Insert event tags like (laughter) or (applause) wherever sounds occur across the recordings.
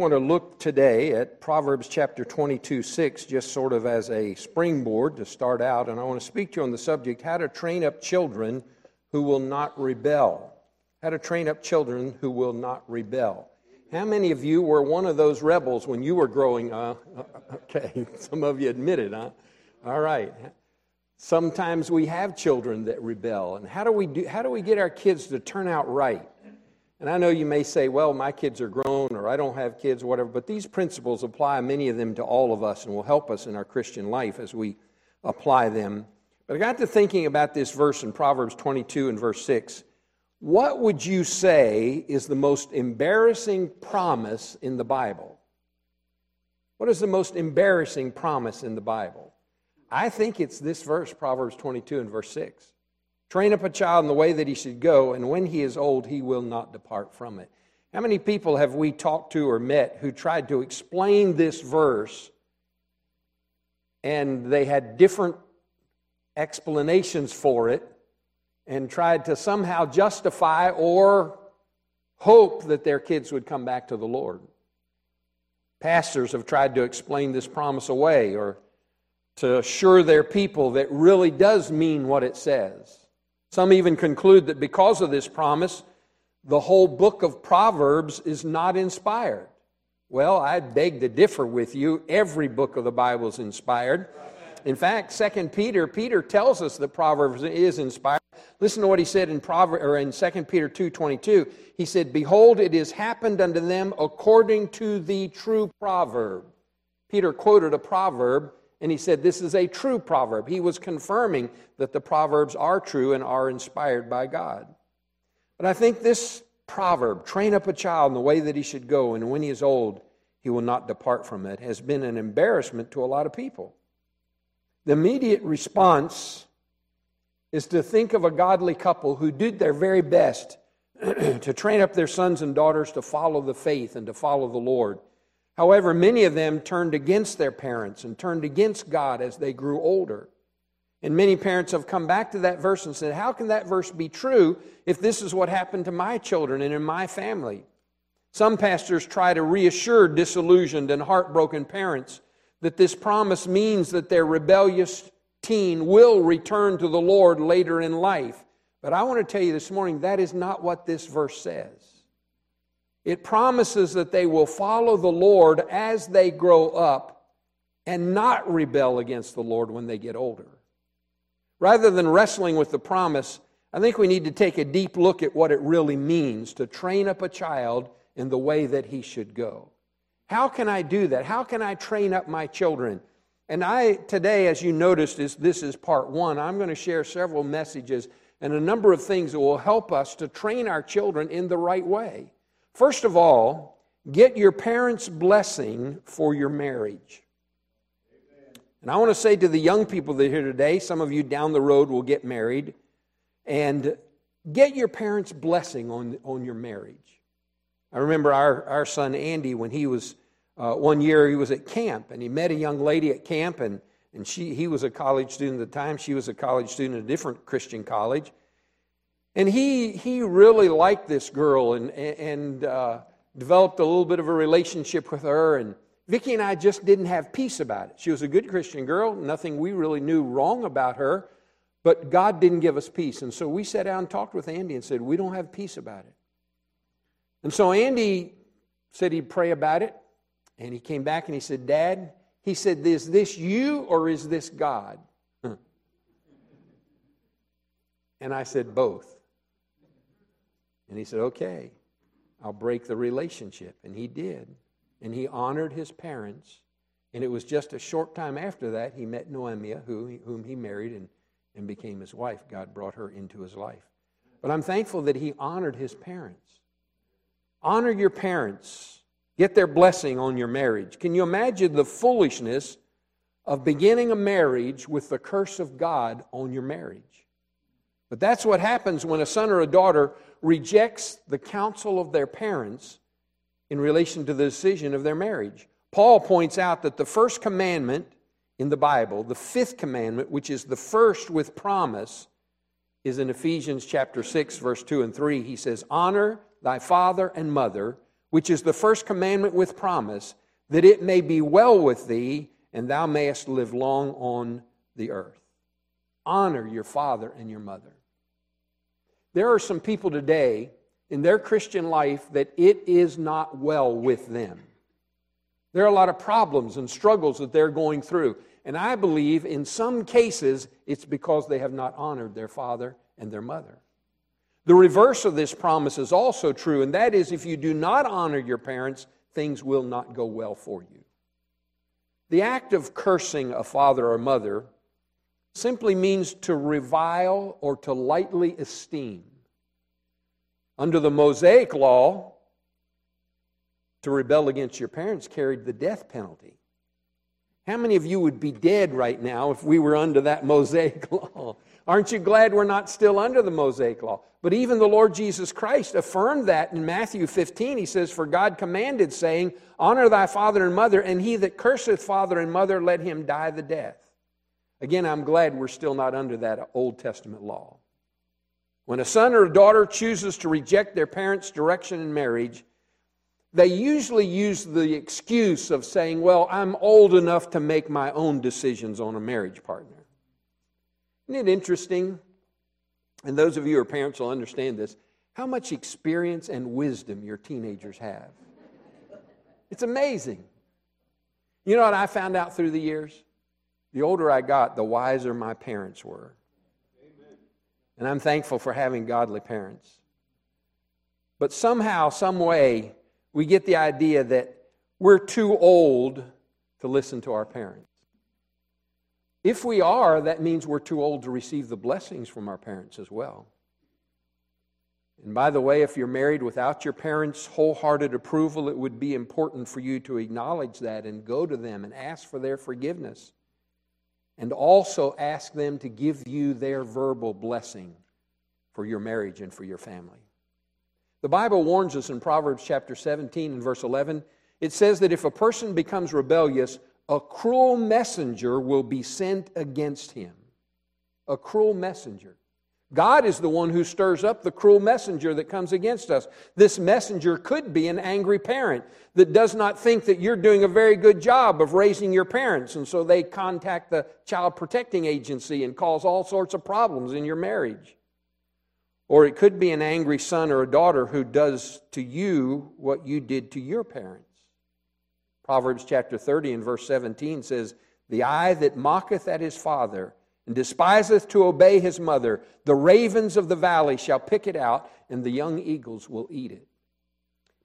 Want to look today at Proverbs chapter 22, 6, just sort of as a springboard to start out. And I want to speak to you on the subject how to train up children who will not rebel. How to train up children who will not rebel. How many of you were one of those rebels when you were growing up? (laughs) Okay, some of you admit it, huh? All right. Sometimes we have children that rebel. And how do we, do, how do we get our kids to turn out right? And I know you may say, well, my kids are grown or I don't have kids whatever, but these principles apply, many of them, to all of us and will help us in our Christian life as we apply them. But I got to thinking about this verse in Proverbs 22 and verse 6. What would you say is the most embarrassing promise in the Bible? What is the most embarrassing promise in the Bible? I think it's this verse, Proverbs 22 and verse 6. Train up a child in the way that he should go, and when he is old, he will not depart from it. How many people have we talked to or met who tried to explain this verse and they had different explanations for it and tried to somehow justify or hope that their kids would come back to the Lord? Pastors have tried to explain this promise away or to assure their people that really does mean what it says. Some even conclude that because of this promise, the whole book of Proverbs is not inspired. Well, I beg to differ with you. Every book of the Bible is inspired. In fact, Second Peter, Peter tells us that Proverbs is inspired. Listen to what he said in Proverbs or in 2 Peter 2:22. He said, "Behold, it is happened unto them according to the true proverb." Peter quoted a proverb and he said, This is a true proverb. He was confirming that the proverbs are true and are inspired by God. But I think this proverb, train up a child in the way that he should go, and when he is old, he will not depart from it, has been an embarrassment to a lot of people. The immediate response is to think of a godly couple who did their very best (clears throat) to train up their sons and daughters to follow the faith and to follow the Lord. However, many of them turned against their parents and turned against God as they grew older. And many parents have come back to that verse and said, How can that verse be true if this is what happened to my children and in my family? Some pastors try to reassure disillusioned and heartbroken parents that this promise means that their rebellious teen will return to the Lord later in life. But I want to tell you this morning that is not what this verse says. It promises that they will follow the Lord as they grow up and not rebel against the Lord when they get older. Rather than wrestling with the promise, I think we need to take a deep look at what it really means to train up a child in the way that he should go. How can I do that? How can I train up my children? And I, today, as you noticed, is, this is part one. I'm going to share several messages and a number of things that will help us to train our children in the right way. First of all, get your parents' blessing for your marriage. And I want to say to the young people that are here today, some of you down the road will get married, and get your parents' blessing on, on your marriage. I remember our, our son Andy, when he was uh, one year, he was at camp, and he met a young lady at camp, and, and she, he was a college student at the time. She was a college student at a different Christian college. And he, he really liked this girl and, and uh, developed a little bit of a relationship with her. And Vicki and I just didn't have peace about it. She was a good Christian girl, nothing we really knew wrong about her, but God didn't give us peace. And so we sat down and talked with Andy and said, We don't have peace about it. And so Andy said he'd pray about it. And he came back and he said, Dad, he said, Is this you or is this God? (laughs) and I said, Both. And he said, Okay, I'll break the relationship. And he did. And he honored his parents. And it was just a short time after that he met Noemia, who, whom he married and, and became his wife. God brought her into his life. But I'm thankful that he honored his parents. Honor your parents. Get their blessing on your marriage. Can you imagine the foolishness of beginning a marriage with the curse of God on your marriage? But that's what happens when a son or a daughter rejects the counsel of their parents in relation to the decision of their marriage. Paul points out that the first commandment in the Bible, the fifth commandment, which is the first with promise, is in Ephesians chapter 6, verse 2 and 3. He says, Honor thy father and mother, which is the first commandment with promise, that it may be well with thee, and thou mayest live long on the earth. Honor your father and your mother. There are some people today in their Christian life that it is not well with them. There are a lot of problems and struggles that they're going through. And I believe in some cases it's because they have not honored their father and their mother. The reverse of this promise is also true, and that is if you do not honor your parents, things will not go well for you. The act of cursing a father or mother simply means to revile or to lightly esteem. Under the Mosaic law, to rebel against your parents carried the death penalty. How many of you would be dead right now if we were under that (laughs) Mosaic law? Aren't you glad we're not still under the Mosaic law? But even the Lord Jesus Christ affirmed that in Matthew 15. He says, For God commanded, saying, Honor thy father and mother, and he that curseth father and mother, let him die the death. Again, I'm glad we're still not under that Old Testament law. When a son or a daughter chooses to reject their parents' direction in marriage, they usually use the excuse of saying, Well, I'm old enough to make my own decisions on a marriage partner. Isn't it interesting? And those of you who are parents will understand this how much experience and wisdom your teenagers have. It's amazing. You know what I found out through the years? The older I got, the wiser my parents were. Amen. And I'm thankful for having godly parents. But somehow, some way, we get the idea that we're too old to listen to our parents. If we are, that means we're too old to receive the blessings from our parents as well. And by the way, if you're married without your parents' wholehearted approval, it would be important for you to acknowledge that and go to them and ask for their forgiveness. And also ask them to give you their verbal blessing for your marriage and for your family. The Bible warns us in Proverbs chapter 17 and verse 11. It says that if a person becomes rebellious, a cruel messenger will be sent against him. A cruel messenger. God is the one who stirs up the cruel messenger that comes against us. This messenger could be an angry parent that does not think that you're doing a very good job of raising your parents, and so they contact the child protecting agency and cause all sorts of problems in your marriage. Or it could be an angry son or a daughter who does to you what you did to your parents. Proverbs chapter 30 and verse 17 says, The eye that mocketh at his father and despiseth to obey his mother, the ravens of the valley shall pick it out, and the young eagles will eat it.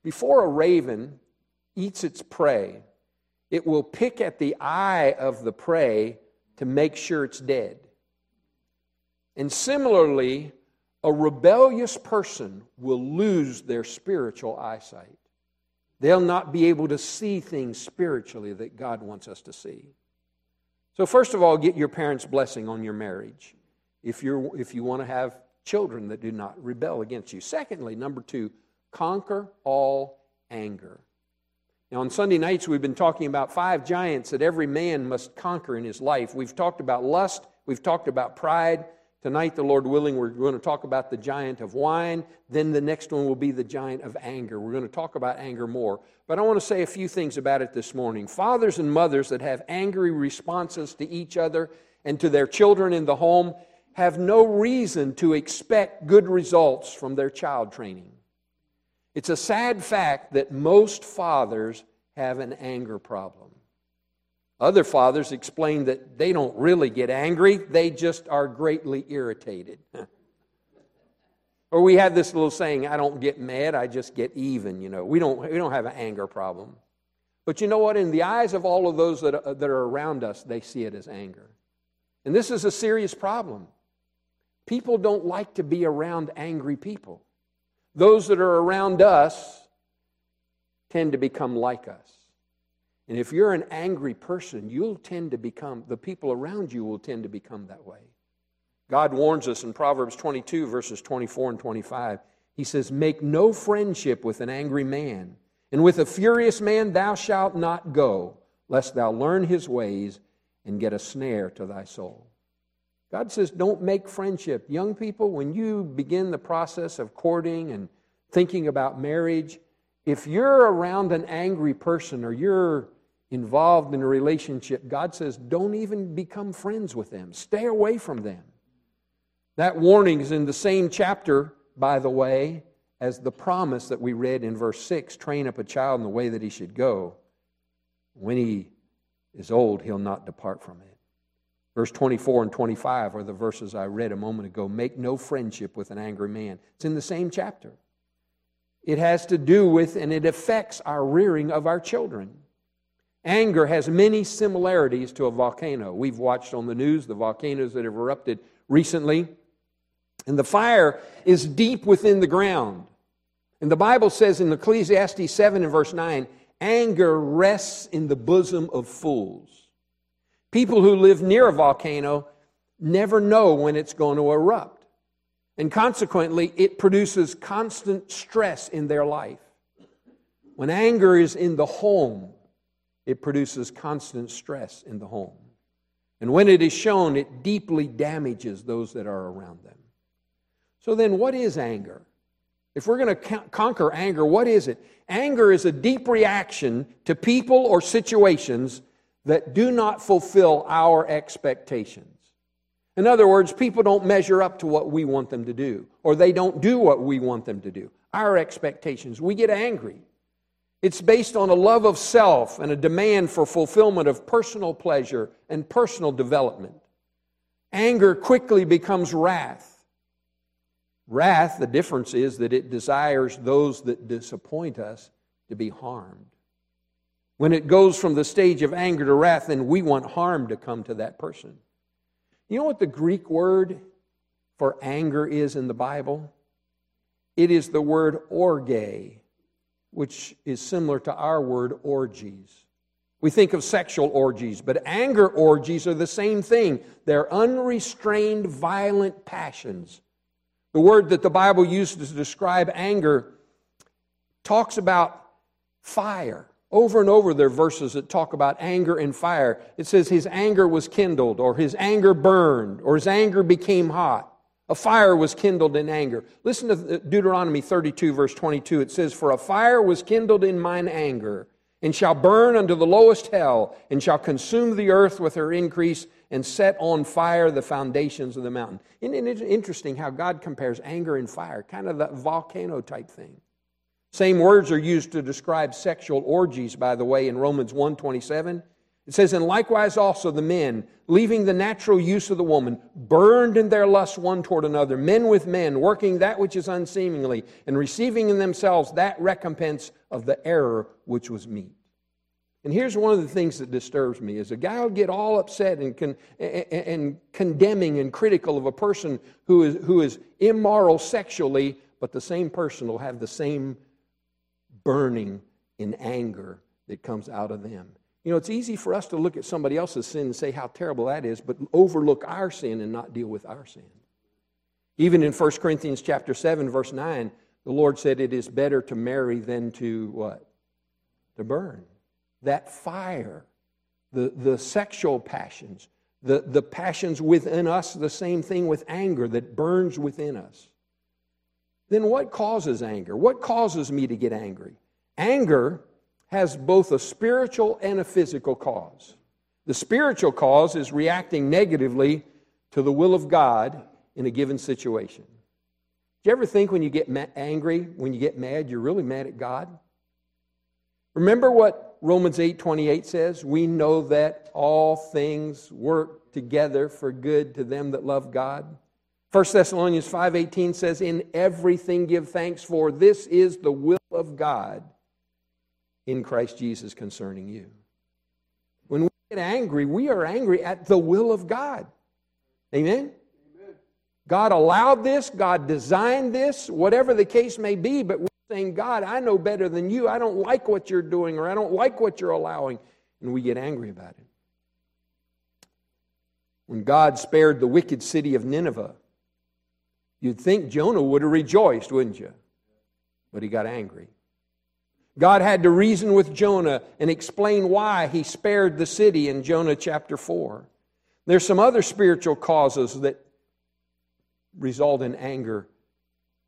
Before a raven eats its prey, it will pick at the eye of the prey to make sure it's dead. And similarly, a rebellious person will lose their spiritual eyesight. They'll not be able to see things spiritually that God wants us to see. So, first of all, get your parents' blessing on your marriage if, you're, if you want to have children that do not rebel against you. Secondly, number two, conquer all anger. Now, on Sunday nights, we've been talking about five giants that every man must conquer in his life. We've talked about lust, we've talked about pride, Tonight, the Lord willing, we're going to talk about the giant of wine. Then the next one will be the giant of anger. We're going to talk about anger more. But I want to say a few things about it this morning. Fathers and mothers that have angry responses to each other and to their children in the home have no reason to expect good results from their child training. It's a sad fact that most fathers have an anger problem. Other fathers explain that they don't really get angry, they just are greatly irritated. (laughs) or we have this little saying, I don't get mad, I just get even, you know. We don't, we don't have an anger problem. But you know what? In the eyes of all of those that are, that are around us, they see it as anger. And this is a serious problem. People don't like to be around angry people. Those that are around us tend to become like us. And if you're an angry person, you'll tend to become, the people around you will tend to become that way. God warns us in Proverbs 22, verses 24 and 25. He says, Make no friendship with an angry man, and with a furious man thou shalt not go, lest thou learn his ways and get a snare to thy soul. God says, Don't make friendship. Young people, when you begin the process of courting and thinking about marriage, If you're around an angry person or you're involved in a relationship, God says, don't even become friends with them. Stay away from them. That warning is in the same chapter, by the way, as the promise that we read in verse 6 train up a child in the way that he should go. When he is old, he'll not depart from it. Verse 24 and 25 are the verses I read a moment ago. Make no friendship with an angry man. It's in the same chapter. It has to do with and it affects our rearing of our children. Anger has many similarities to a volcano. We've watched on the news the volcanoes that have erupted recently. And the fire is deep within the ground. And the Bible says in Ecclesiastes 7 and verse 9, anger rests in the bosom of fools. People who live near a volcano never know when it's going to erupt. And consequently, it produces constant stress in their life. When anger is in the home, it produces constant stress in the home. And when it is shown, it deeply damages those that are around them. So then, what is anger? If we're going to conquer anger, what is it? Anger is a deep reaction to people or situations that do not fulfill our expectations. In other words, people don't measure up to what we want them to do, or they don't do what we want them to do. Our expectations. We get angry. It's based on a love of self and a demand for fulfillment of personal pleasure and personal development. Anger quickly becomes wrath. Wrath, the difference is that it desires those that disappoint us to be harmed. When it goes from the stage of anger to wrath, then we want harm to come to that person. You know what the Greek word for anger is in the Bible? It is the word orge, which is similar to our word orgies. We think of sexual orgies, but anger orgies are the same thing. They're unrestrained, violent passions the word that the Bible uses to describe anger talks about fire. Over and over, there are verses that talk about anger and fire. It says his anger was kindled, or his anger burned, or his anger became hot. A fire was kindled in anger. Listen to Deuteronomy 32, verse 22. It says, For a fire was kindled in mine anger, and shall burn unto the lowest hell, and shall consume the earth with her increase, and set on fire the foundations of the mountain. Isn't it interesting how God compares anger and fire, kind of that volcano type thing? Same words are used to describe sexual orgies, by the way, in Romans 1:27. It says, And likewise also the men, leaving the natural use of the woman, burned in their lust one toward another, men with men, working that which is unseemly, and receiving in themselves that recompense of the error which was meet. And here's one of the things that disturbs me is a guy will get all upset and, con- and condemning and critical of a person who is, who is immoral sexually, but the same person will have the same burning in anger that comes out of them. You know, it's easy for us to look at somebody else's sin and say how terrible that is, but overlook our sin and not deal with our sin. Even in 1 Corinthians chapter 7, verse 9, the Lord said it is better to marry than to what? To burn that fire, the, the sexual passions, the, the passions within us, the same thing with anger that burns within us. Then what causes anger? What causes me to get angry? Anger has both a spiritual and a physical cause. The spiritual cause is reacting negatively to the will of God in a given situation. Do you ever think when you get ma- angry, when you get mad, you're really mad at God? Remember what Romans 8 28 says, We know that all things work together for good to them that love God. 1 Thessalonians 5:18 says in everything give thanks for this is the will of God in Christ Jesus concerning you. When we get angry, we are angry at the will of God. Amen. Amen. God allowed this, God designed this, whatever the case may be, but we're saying, God, I know better than you. I don't like what you're doing or I don't like what you're allowing. And we get angry about it. When God spared the wicked city of Nineveh, you'd think Jonah would have rejoiced, wouldn't you? But he got angry. God had to reason with Jonah and explain why he spared the city in Jonah chapter 4. There's some other spiritual causes that result in anger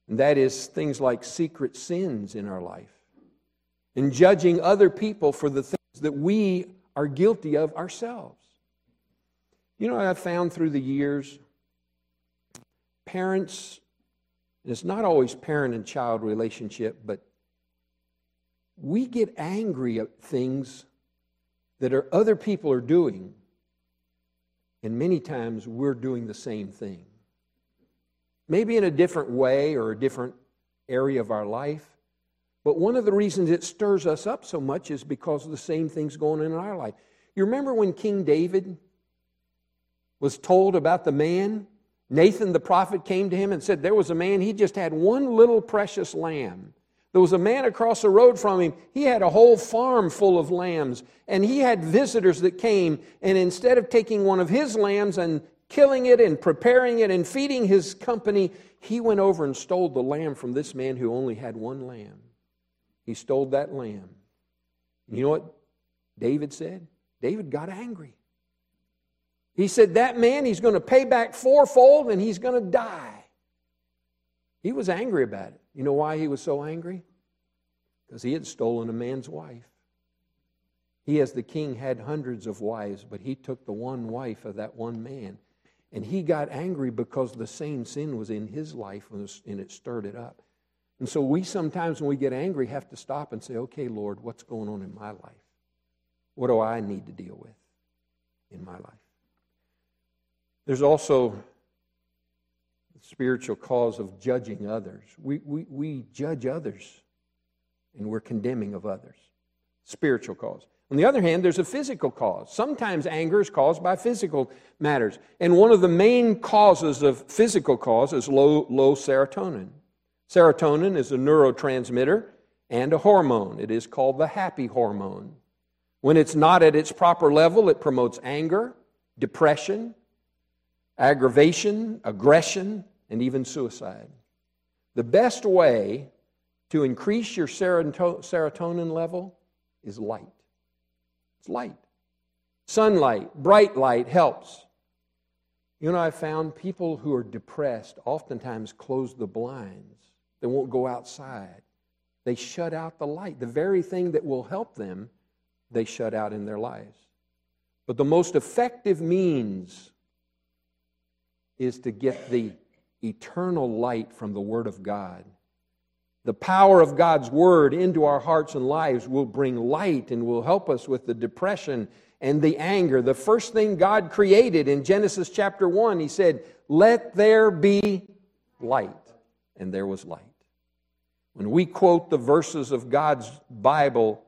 and that is things like secret sins in our life. and judging other people for the things that we are guilty of ourselves. You know, I've found through the years, parents, and it's not always parent and child relationship, but we get angry at things that are, other people are doing, and many times we're doing the same thing. Maybe in a different way or a different area of our life. But one of the reasons it stirs us up so much is because of the same things going on in our life. You remember when King David was told about the man? Nathan the prophet came to him and said, There was a man, he just had one little precious lamb. There was a man across the road from him. He had a whole farm full of lambs, and he had visitors that came. And instead of taking one of his lambs and killing it and preparing it and feeding his company, he went over and stole the lamb from this man who only had one lamb. He stole that lamb. You know what David said? David got angry. He said, That man, he's going to pay back fourfold and he's going to die. He was angry about it. You know why he was so angry? Because he had stolen a man's wife. He, as the king, had hundreds of wives, but he took the one wife of that one man. And he got angry because the same sin was in his life and it stirred it up. And so we sometimes, when we get angry, have to stop and say, okay, Lord, what's going on in my life? What do I need to deal with in my life? There's also spiritual cause of judging others. We, we, we judge others and we're condemning of others. Spiritual cause. On the other hand, there's a physical cause. Sometimes anger is caused by physical matters. And one of the main causes of physical cause is low, low serotonin. Serotonin is a neurotransmitter and a hormone. It is called the happy hormone. When it's not at its proper level, it promotes anger, depression, aggravation, aggression, and even suicide. The best way to increase your serotonin level is light. It's light. Sunlight, bright light helps. You know, I found people who are depressed oftentimes close the blinds. They won't go outside. They shut out the light. The very thing that will help them, they shut out in their lives. But the most effective means is to get the eternal light from the Word of God. The power of God's Word into our hearts and lives will bring light and will help us with the depression and the anger. The first thing God created in Genesis chapter 1, He said, Let there be light. And there was light. When we quote the verses of God's Bible,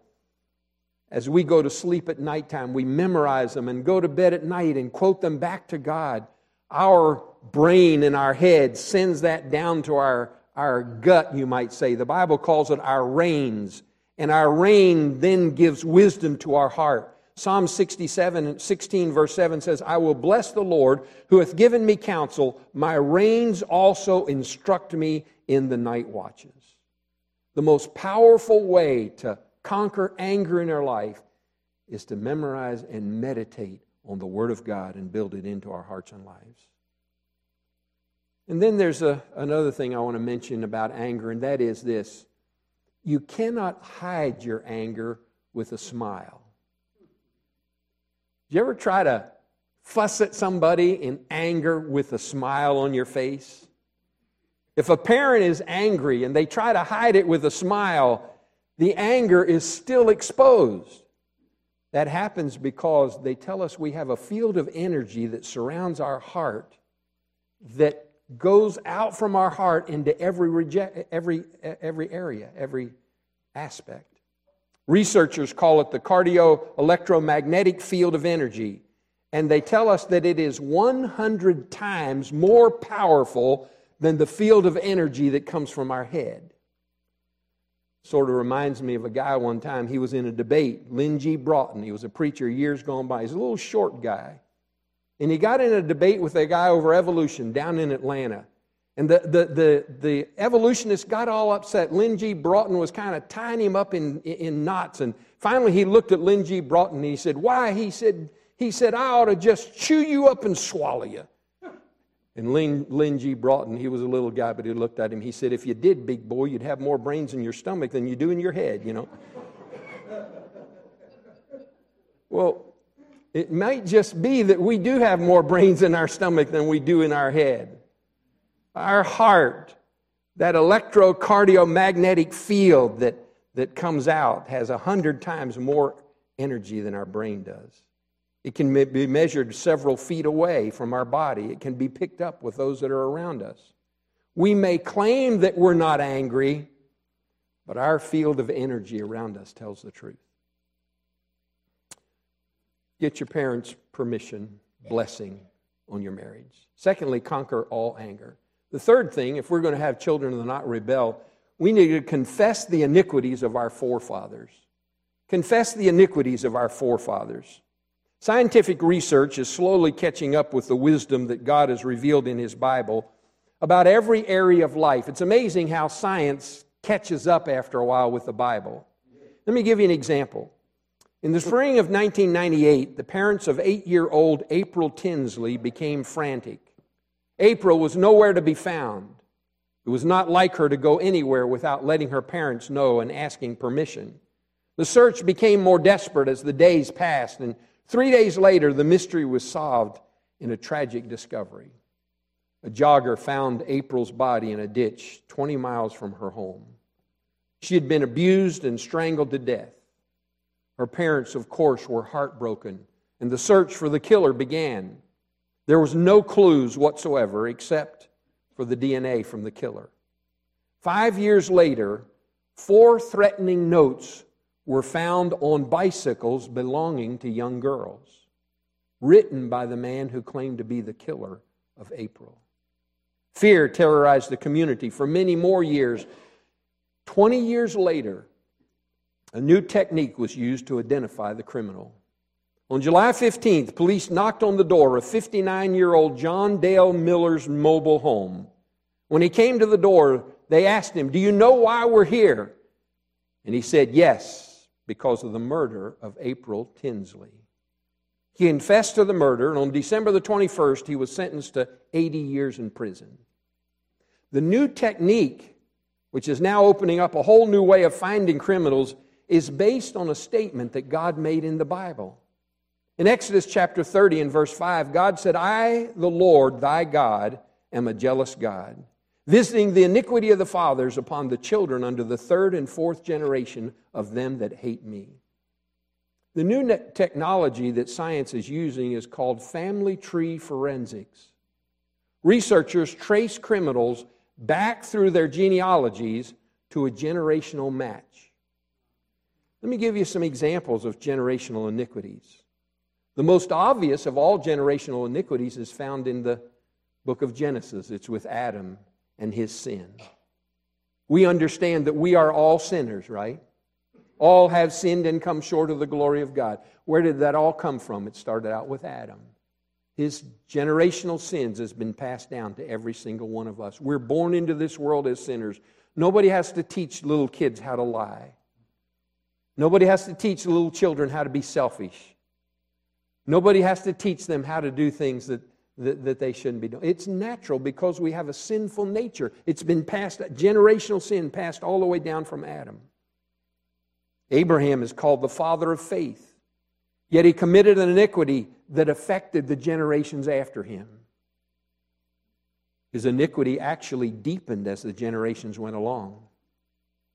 as we go to sleep at nighttime, we memorize them and go to bed at night and quote them back to God our brain in our head sends that down to our, our gut, you might say. The Bible calls it our reins. And our rein then gives wisdom to our heart. Psalm 67, 16, verse 7 says, I will bless the Lord who hath given me counsel. My reins also instruct me in the night watches. The most powerful way to conquer anger in our life is to memorize and meditate on the Word of God and build it into our hearts and lives. And then there's a, another thing I want to mention about anger, and that is this you cannot hide your anger with a smile. Did you ever try to fuss at somebody in anger with a smile on your face? If a parent is angry and they try to hide it with a smile, the anger is still exposed. That happens because they tell us we have a field of energy that surrounds our heart that goes out from our heart into every, reject, every, every area, every aspect. Researchers call it the cardio electromagnetic field of energy, and they tell us that it is 100 times more powerful than the field of energy that comes from our head. Sort of reminds me of a guy one time, he was in a debate, Len G. Broughton. He was a preacher years gone by. He's a little short guy. And he got in a debate with a guy over evolution down in Atlanta. And the, the, the, the evolutionist got all upset. Len G. Broughton was kind of tying him up in, in knots. And finally he looked at Len G. Broughton and he said, Why? He said, he said, I ought to just chew you up and swallow you. And Len, Len G. Broughton, he was a little guy, but he looked at him. He said, If you did, big boy, you'd have more brains in your stomach than you do in your head, you know. (laughs) Well, it might just be that we do have more brains in our stomach than we do in our head. Our heart, that electrocardiomagnetic field that, that comes out, has a hundred times more energy than our brain does. It can be measured several feet away from our body. It can be picked up with those that are around us. We may claim that we're not angry, but our field of energy around us tells the truth. Get your parents' permission, blessing on your marriage. Secondly, conquer all anger. The third thing, if we're going to have children that not rebel, we need to confess the iniquities of our forefathers. Confess the iniquities of our forefathers. Scientific research is slowly catching up with the wisdom that God has revealed in His Bible about every area of life. It's amazing how science catches up after a while with the Bible. Let me give you an example. In the spring of 1998, the parents of eight year old April Tinsley became frantic. April was nowhere to be found. It was not like her to go anywhere without letting her parents know and asking permission. The search became more desperate as the days passed, and three days later, the mystery was solved in a tragic discovery. A jogger found April's body in a ditch 20 miles from her home. She had been abused and strangled to death. Her parents, of course, were heartbroken, and the search for the killer began. There was no clues whatsoever except for the DNA from the killer. Five years later, four threatening notes were found on bicycles belonging to young girls, written by the man who claimed to be the killer of April. Fear terrorized the community for many more years. 20 years later, a new technique was used to identify the criminal. On July 15th, police knocked on the door of 59 year old John Dale Miller's mobile home. When he came to the door, they asked him, Do you know why we're here? And he said, Yes, because of the murder of April Tinsley. He confessed to the murder, and on December the 21st, he was sentenced to 80 years in prison. The new technique, which is now opening up a whole new way of finding criminals, is based on a statement that God made in the Bible. In Exodus chapter 30 and verse 5, God said, I, the Lord thy God, am a jealous God, visiting the iniquity of the fathers upon the children under the third and fourth generation of them that hate me. The new technology that science is using is called family tree forensics. Researchers trace criminals back through their genealogies to a generational match. Let me give you some examples of generational iniquities. The most obvious of all generational iniquities is found in the book of Genesis. It's with Adam and his sin. We understand that we are all sinners, right? All have sinned and come short of the glory of God. Where did that all come from? It started out with Adam. His generational sins has been passed down to every single one of us. We're born into this world as sinners. Nobody has to teach little kids how to lie. Nobody has to teach little children how to be selfish. Nobody has to teach them how to do things that, that, that, they shouldn't be doing. It's natural because we have a sinful nature. It's been passed, generational sin passed all the way down from Adam. Abraham is called the father of faith. Yet he committed an iniquity that affected the generations after him. His iniquity actually deepened as the generations went along.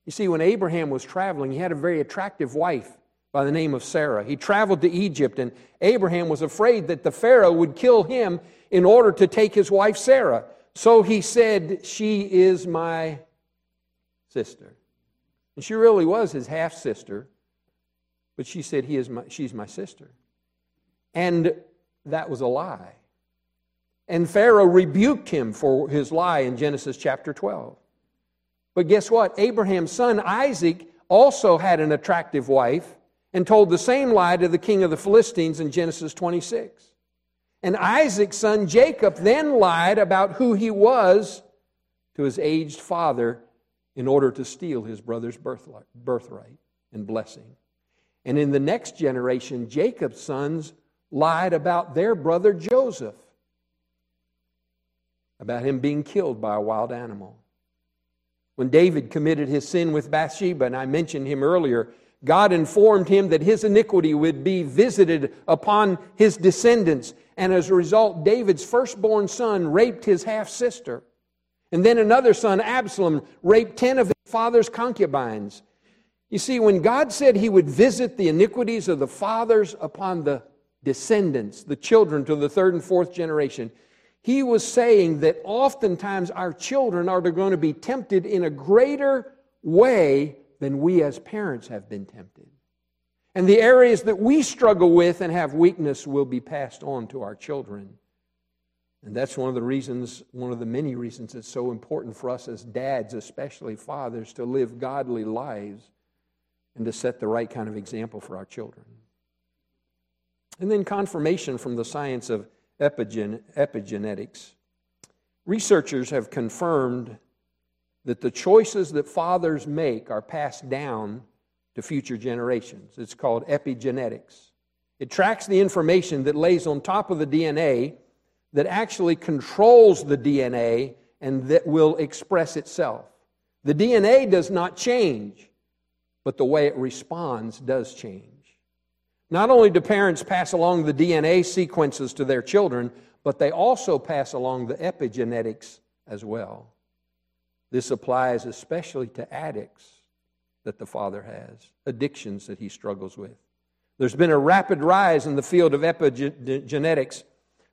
You see, when Abraham was traveling, he had a very attractive wife by the name of Sarah. He traveled to Egypt, and Abraham was afraid that the Pharaoh would kill him in order to take his wife Sarah. So he said, She is my sister. And she really was his half sister. But she said, he is my, She's my sister. And that was a lie. And Pharaoh rebuked him for his lie in Genesis chapter 12. But guess what? Abraham's son Isaac also had an attractive wife and told the same lie to the king of the Philistines in Genesis 26. And Isaac's son Jacob then lied about who he was to his aged father in order to steal his brother's birthright and blessing. And in the next generation, Jacob's sons lied about their brother Joseph, about him being killed by a wild animal. When David committed his sin with Bathsheba, and I mentioned him earlier, God informed him that his iniquity would be visited upon his descendants. And as a result, David's firstborn son raped his half sister. And then another son, Absalom, raped 10 of his father's concubines. You see, when God said he would visit the iniquities of the fathers upon the descendants, the children to the third and fourth generation, he was saying that oftentimes our children are going to be tempted in a greater way than we as parents have been tempted. And the areas that we struggle with and have weakness will be passed on to our children. And that's one of the reasons, one of the many reasons it's so important for us as dads, especially fathers, to live godly lives and to set the right kind of example for our children. And then confirmation from the science of epigen- epigenetics. Researchers have confirmed that the choices that fathers make are passed down to future generations. It's called epigenetics. It tracks the information that lays on top of the DNA that actually controls the DNA and that will express itself. The DNA does not change, but the way it responds does change. Not only do parents pass along the DNA sequences to their children, but they also pass along the epigenetics as well. This applies especially to addicts that the father has, addictions that he struggles with. There's been a rapid rise in the field of epigenetics,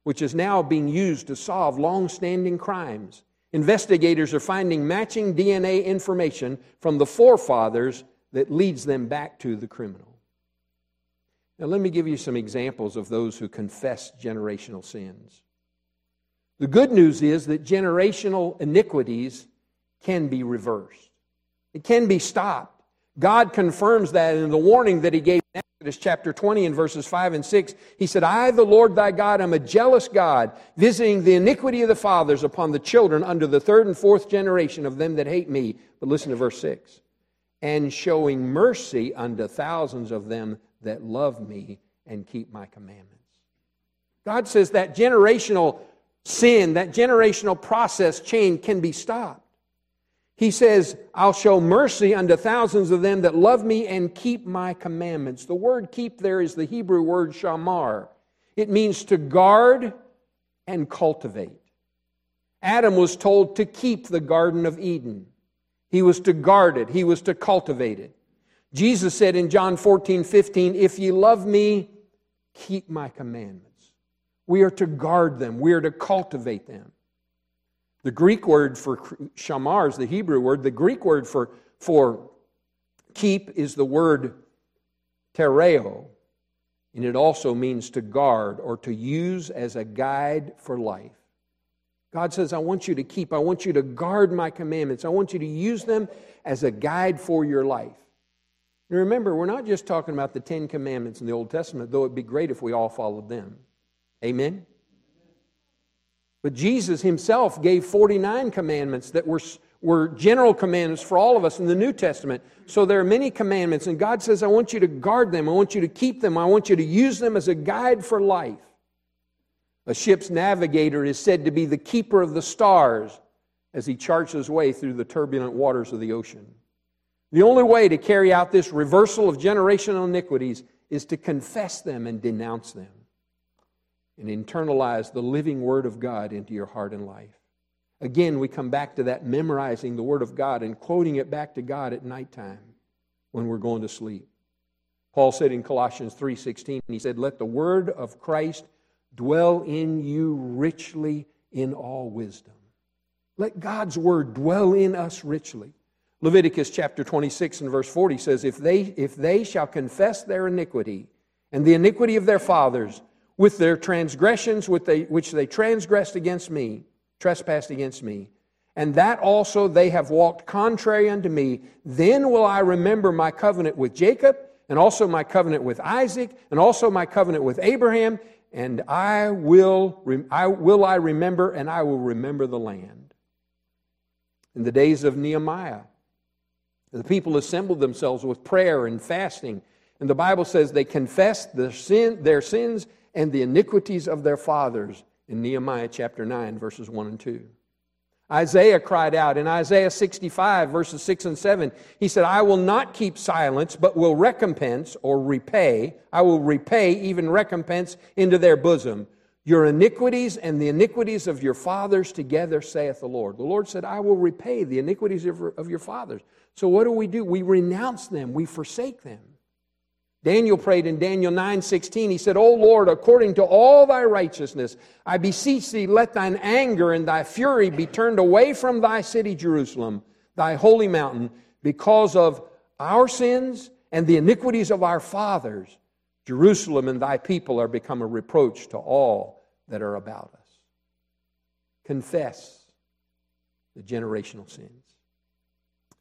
which is now being used to solve long standing crimes. Investigators are finding matching DNA information from the forefathers that leads them back to the criminal. Now, let me give you some examples of those who confess generational sins. The good news is that generational iniquities can be reversed, it can be stopped. God confirms that in the warning that He gave in Exodus chapter 20 and verses 5 and 6. He said, I, the Lord thy God, am a jealous God, visiting the iniquity of the fathers upon the children under the third and fourth generation of them that hate me. But listen to verse 6 and showing mercy unto thousands of them that love me and keep my commandments. God says that generational sin, that generational process chain can be stopped. He says, I'll show mercy unto thousands of them that love me and keep my commandments. The word keep there is the Hebrew word shamar. It means to guard and cultivate. Adam was told to keep the Garden of Eden. He was to guard it, he was to cultivate it. Jesus said in John 14, 15, If ye love me, keep my commandments. We are to guard them, we are to cultivate them. The Greek word for shamar is the Hebrew word. The Greek word for, for keep is the word tereo, and it also means to guard or to use as a guide for life. God says, I want you to keep, I want you to guard my commandments, I want you to use them as a guide for your life. Remember, we're not just talking about the Ten Commandments in the Old Testament, though it'd be great if we all followed them. Amen? But Jesus himself gave 49 commandments that were, were general commandments for all of us in the New Testament. So there are many commandments, and God says, I want you to guard them, I want you to keep them, I want you to use them as a guide for life. A ship's navigator is said to be the keeper of the stars as he charts his way through the turbulent waters of the ocean. The only way to carry out this reversal of generational iniquities is to confess them and denounce them and internalize the living Word of God into your heart and life. Again, we come back to that memorizing the Word of God and quoting it back to God at nighttime when we're going to sleep. Paul said in Colossians 3:16, he said, "Let the word of Christ dwell in you richly in all wisdom." Let God's word dwell in us richly. Leviticus chapter 26 and verse 40 says, if they, if they shall confess their iniquity and the iniquity of their fathers with their transgressions with they, which they transgressed against me, trespassed against me, and that also they have walked contrary unto me, then will I remember my covenant with Jacob, and also my covenant with Isaac, and also my covenant with Abraham, and I will, I will I remember, and I will remember the land. In the days of Nehemiah, the people assembled themselves with prayer and fasting. And the Bible says they confessed their, sin, their sins and the iniquities of their fathers in Nehemiah chapter 9, verses 1 and 2. Isaiah cried out in Isaiah 65, verses 6 and 7. He said, I will not keep silence, but will recompense or repay. I will repay, even recompense, into their bosom. Your iniquities and the iniquities of your fathers together, saith the Lord. The Lord said, I will repay the iniquities of your fathers. So what do we do? We renounce them, we forsake them. Daniel prayed in Daniel 9:16. He said, "O Lord, according to all thy righteousness, I beseech thee, let thine anger and thy fury be turned away from thy city Jerusalem, thy holy mountain, because of our sins and the iniquities of our fathers. Jerusalem and thy people are become a reproach to all that are about us." Confess the generational sins.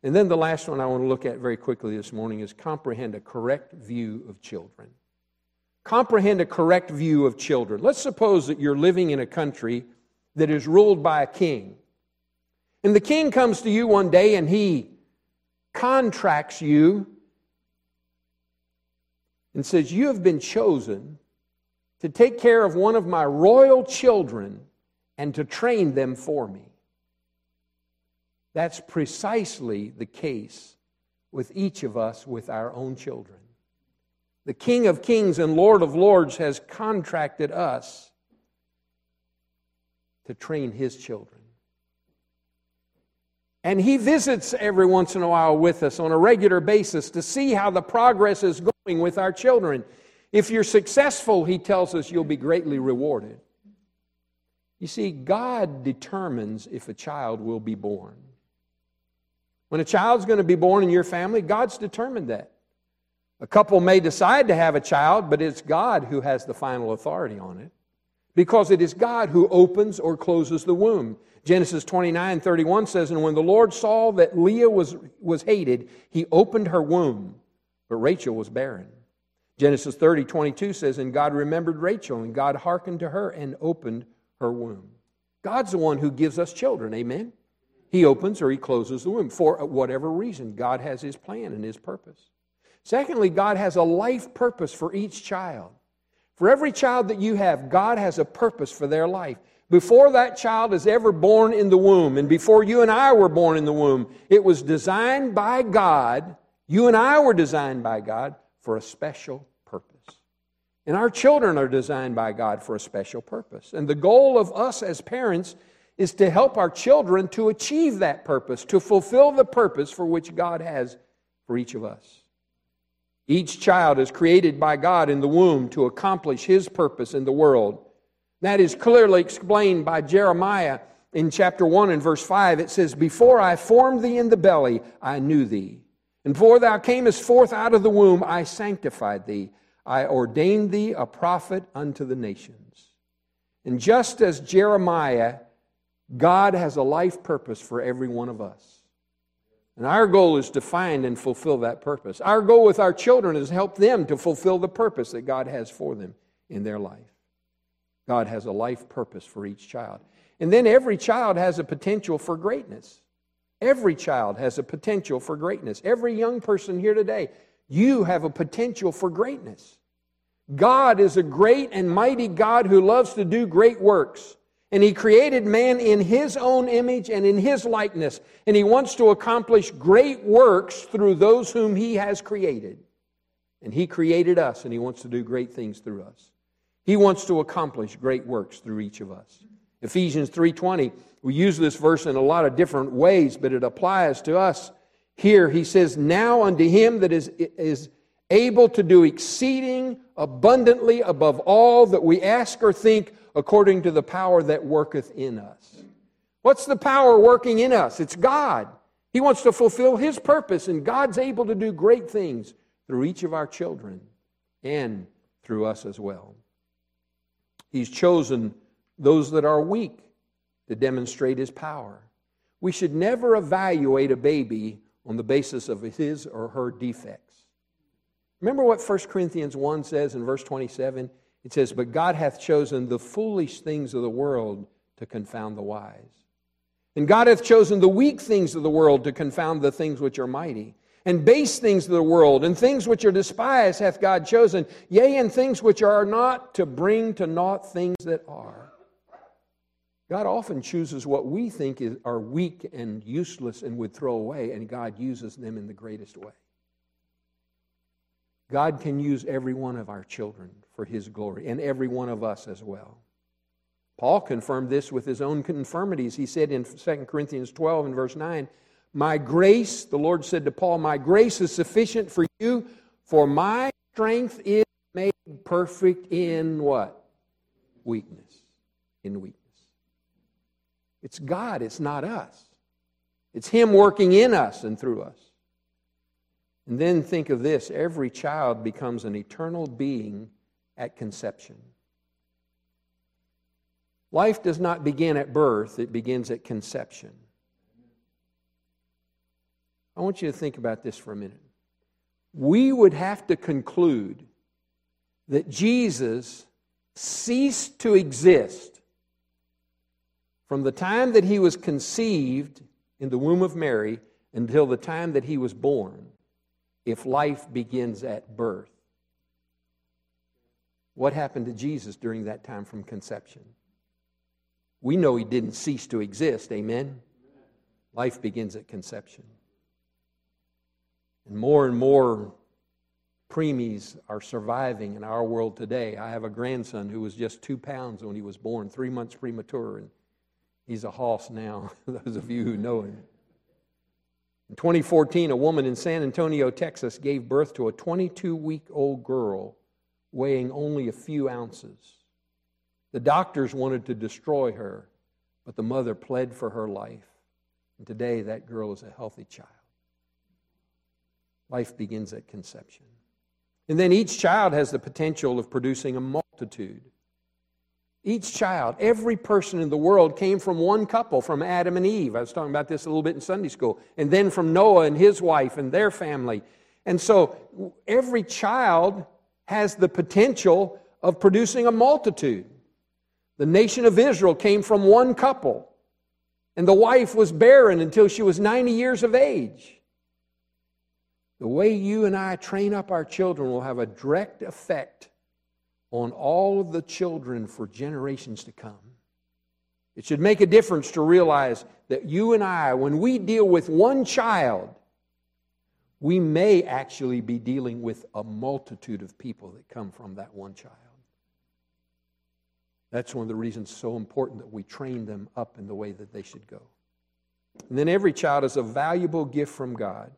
And then the last one I want to look at very quickly this morning is comprehend a correct view of children. Comprehend a correct view of children. Let's suppose that you're living in a country that is ruled by a king. And the king comes to you one day and he contracts you and says, You have been chosen to take care of one of my royal children and to train them for me. That's precisely the case with each of us with our own children. The King of Kings and Lord of Lords has contracted us to train his children. And he visits every once in a while with us on a regular basis to see how the progress is going with our children. If you're successful, he tells us you'll be greatly rewarded. You see, God determines if a child will be born. When a child's going to be born in your family, God's determined that. A couple may decide to have a child, but it's God who has the final authority on it. Because it is God who opens or closes the womb. Genesis 29 31 says, And when the Lord saw that Leah was, was hated, he opened her womb, but Rachel was barren. Genesis 30 22 says, And God remembered Rachel, and God hearkened to her and opened her womb. God's the one who gives us children, amen? He opens or he closes the womb for whatever reason. God has his plan and his purpose. Secondly, God has a life purpose for each child. For every child that you have, God has a purpose for their life. Before that child is ever born in the womb, and before you and I were born in the womb, it was designed by God. You and I were designed by God for a special purpose. And our children are designed by God for a special purpose. And the goal of us as parents is to help our children to achieve that purpose, to fulfill the purpose for which God has for each of us. Each child is created by God in the womb to accomplish his purpose in the world. That is clearly explained by Jeremiah in chapter 1 and verse 5. It says, Before I formed thee in the belly, I knew thee. And before thou camest forth out of the womb, I sanctified thee. I ordained thee a prophet unto the nations. And just as Jeremiah God has a life purpose for every one of us. And our goal is to find and fulfill that purpose. Our goal with our children is help them to fulfill the purpose that God has for them in their life. God has a life purpose for each child. And then every child has a potential for greatness. Every child has a potential for greatness. Every young person here today, you have a potential for greatness. God is a great and mighty God who loves to do great works. And he created man in his own image and in his likeness. And he wants to accomplish great works through those whom he has created. And he created us, and he wants to do great things through us. He wants to accomplish great works through each of us. Ephesians 3:20, we use this verse in a lot of different ways, but it applies to us. Here he says, "Now unto him that is, is able to do exceeding abundantly above all that we ask or think according to the power that worketh in us. What's the power working in us? It's God. He wants to fulfill His purpose, and God's able to do great things through each of our children and through us as well. He's chosen those that are weak to demonstrate His power. We should never evaluate a baby on the basis of his or her defects. Remember what 1 Corinthians 1 says in verse 27? It says, But God hath chosen the foolish things of the world to confound the wise. And God hath chosen the weak things of the world to confound the things which are mighty. And base things of the world, and things which are despised hath God chosen, yea, and things which are not, to bring to naught things that are. God often chooses what we think is, are weak and useless and would throw away, and God uses them in the greatest way. God can use every one of our children for His glory, and every one of us as well. Paul confirmed this with his own infirmities. He said in 2 Corinthians 12 and verse 9, My grace, the Lord said to Paul, My grace is sufficient for you, for my strength is made perfect in what? Weakness. In weakness. It's God, it's not us. It's Him working in us and through us. And then think of this every child becomes an eternal being at conception. Life does not begin at birth, it begins at conception. I want you to think about this for a minute. We would have to conclude that Jesus ceased to exist from the time that he was conceived in the womb of Mary until the time that he was born, if life begins at birth. What happened to Jesus during that time from conception? We know he didn't cease to exist, amen? Life begins at conception. And more and more preemies are surviving in our world today. I have a grandson who was just two pounds when he was born, three months premature, and He's a hoss now, (laughs) those of you who know him. In 2014, a woman in San Antonio, Texas, gave birth to a 22 week old girl weighing only a few ounces. The doctors wanted to destroy her, but the mother pled for her life. And today, that girl is a healthy child. Life begins at conception. And then each child has the potential of producing a multitude. Each child, every person in the world came from one couple, from Adam and Eve. I was talking about this a little bit in Sunday school. And then from Noah and his wife and their family. And so every child has the potential of producing a multitude. The nation of Israel came from one couple, and the wife was barren until she was 90 years of age. The way you and I train up our children will have a direct effect on all of the children for generations to come. It should make a difference to realize that you and I, when we deal with one child, we may actually be dealing with a multitude of people that come from that one child. That's one of the reasons so important that we train them up in the way that they should go. And then every child is a valuable gift from God.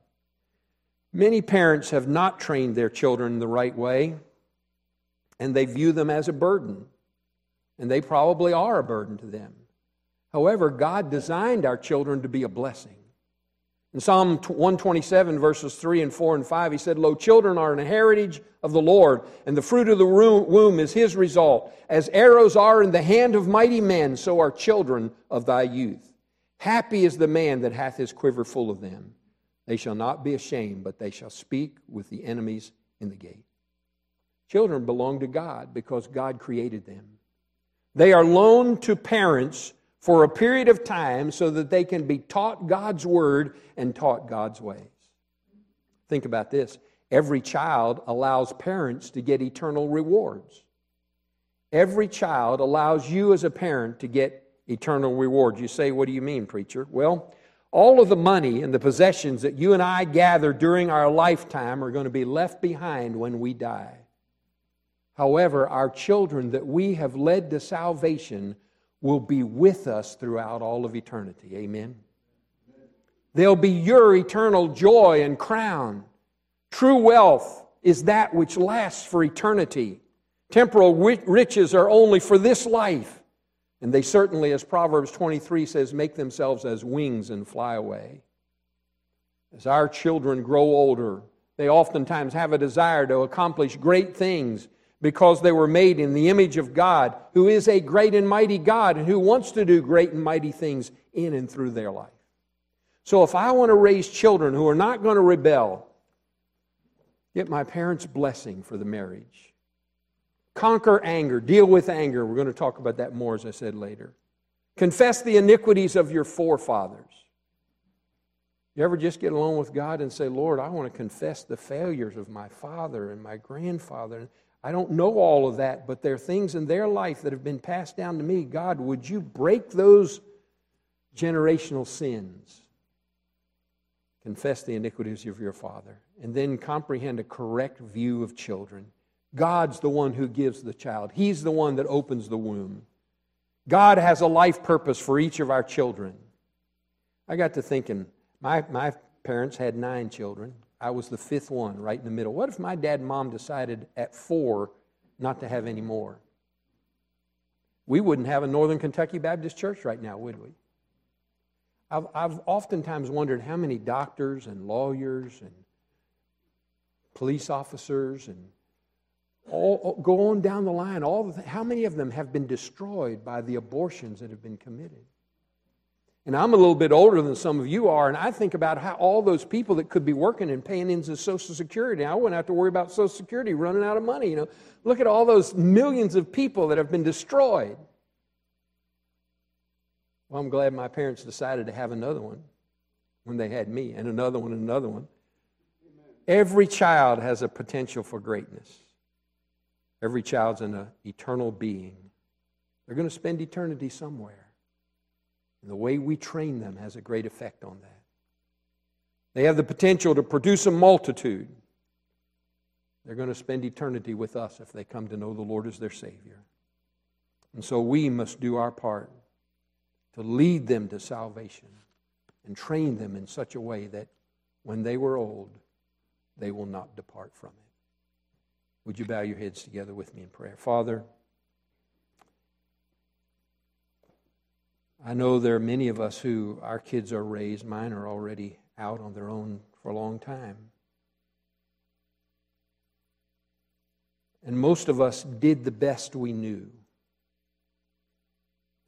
Many parents have not trained their children the right way and they view them as a burden. And they probably are a burden to them. However, God designed our children to be a blessing. In Psalm 127, verses 3 and 4 and 5, he said, Lo, children are an heritage of the Lord, and the fruit of the womb is his result. As arrows are in the hand of mighty men, so are children of thy youth. Happy is the man that hath his quiver full of them. They shall not be ashamed, but they shall speak with the enemies in the gate. Children belong to God because God created them. They are loaned to parents for a period of time so that they can be taught God's word and taught God's ways. Think about this every child allows parents to get eternal rewards. Every child allows you as a parent to get eternal rewards. You say, What do you mean, preacher? Well, all of the money and the possessions that you and I gather during our lifetime are going to be left behind when we die. However, our children that we have led to salvation will be with us throughout all of eternity. Amen. They'll be your eternal joy and crown. True wealth is that which lasts for eternity. Temporal riches are only for this life. And they certainly, as Proverbs 23 says, make themselves as wings and fly away. As our children grow older, they oftentimes have a desire to accomplish great things because they were made in the image of God, who is a great and mighty God and who wants to do great and mighty things in and through their life. So if I want to raise children who are not going to rebel, get my parents' blessing for the marriage. Conquer anger, deal with anger. We're going to talk about that more, as I said later. Confess the iniquities of your forefathers. You ever just get alone with God and say, Lord, I want to confess the failures of my father and my grandfather. I don't know all of that, but there are things in their life that have been passed down to me. God, would you break those generational sins? Confess the iniquities of your father, and then comprehend a correct view of children. God's the one who gives the child, He's the one that opens the womb. God has a life purpose for each of our children. I got to thinking, my, my parents had nine children. I was the fifth one, right in the middle. What if my dad and mom decided at four not to have any more? We wouldn't have a Northern Kentucky Baptist church right now, would we? I've, I've oftentimes wondered how many doctors and lawyers and police officers and all, go on down the line. All the, how many of them have been destroyed by the abortions that have been committed? And I'm a little bit older than some of you are, and I think about how all those people that could be working and paying into Social Security. I wouldn't have to worry about Social Security running out of money. You know, look at all those millions of people that have been destroyed. Well, I'm glad my parents decided to have another one when they had me, and another one, and another one. Every child has a potential for greatness. Every child's an uh, eternal being. They're going to spend eternity somewhere. And the way we train them has a great effect on that. They have the potential to produce a multitude. They're going to spend eternity with us if they come to know the Lord as their Savior. And so we must do our part to lead them to salvation and train them in such a way that when they were old, they will not depart from it. Would you bow your heads together with me in prayer? Father, I know there are many of us who our kids are raised, mine are already out on their own for a long time. And most of us did the best we knew.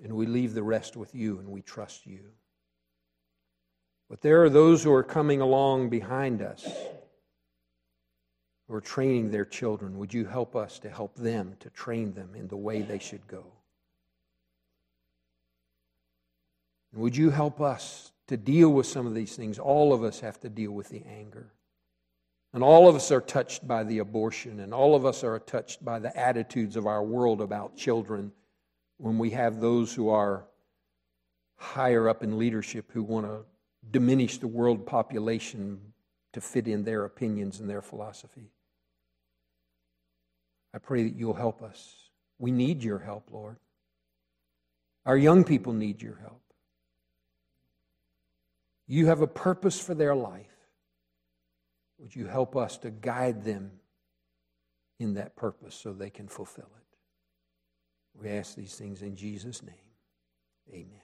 And we leave the rest with you and we trust you. But there are those who are coming along behind us who are training their children. Would you help us to help them to train them in the way they should go? And would you help us to deal with some of these things? All of us have to deal with the anger. And all of us are touched by the abortion, and all of us are touched by the attitudes of our world about children when we have those who are higher up in leadership who want to diminish the world population to fit in their opinions and their philosophy. I pray that you'll help us. We need your help, Lord. Our young people need your help. You have a purpose for their life. Would you help us to guide them in that purpose so they can fulfill it? We ask these things in Jesus' name. Amen.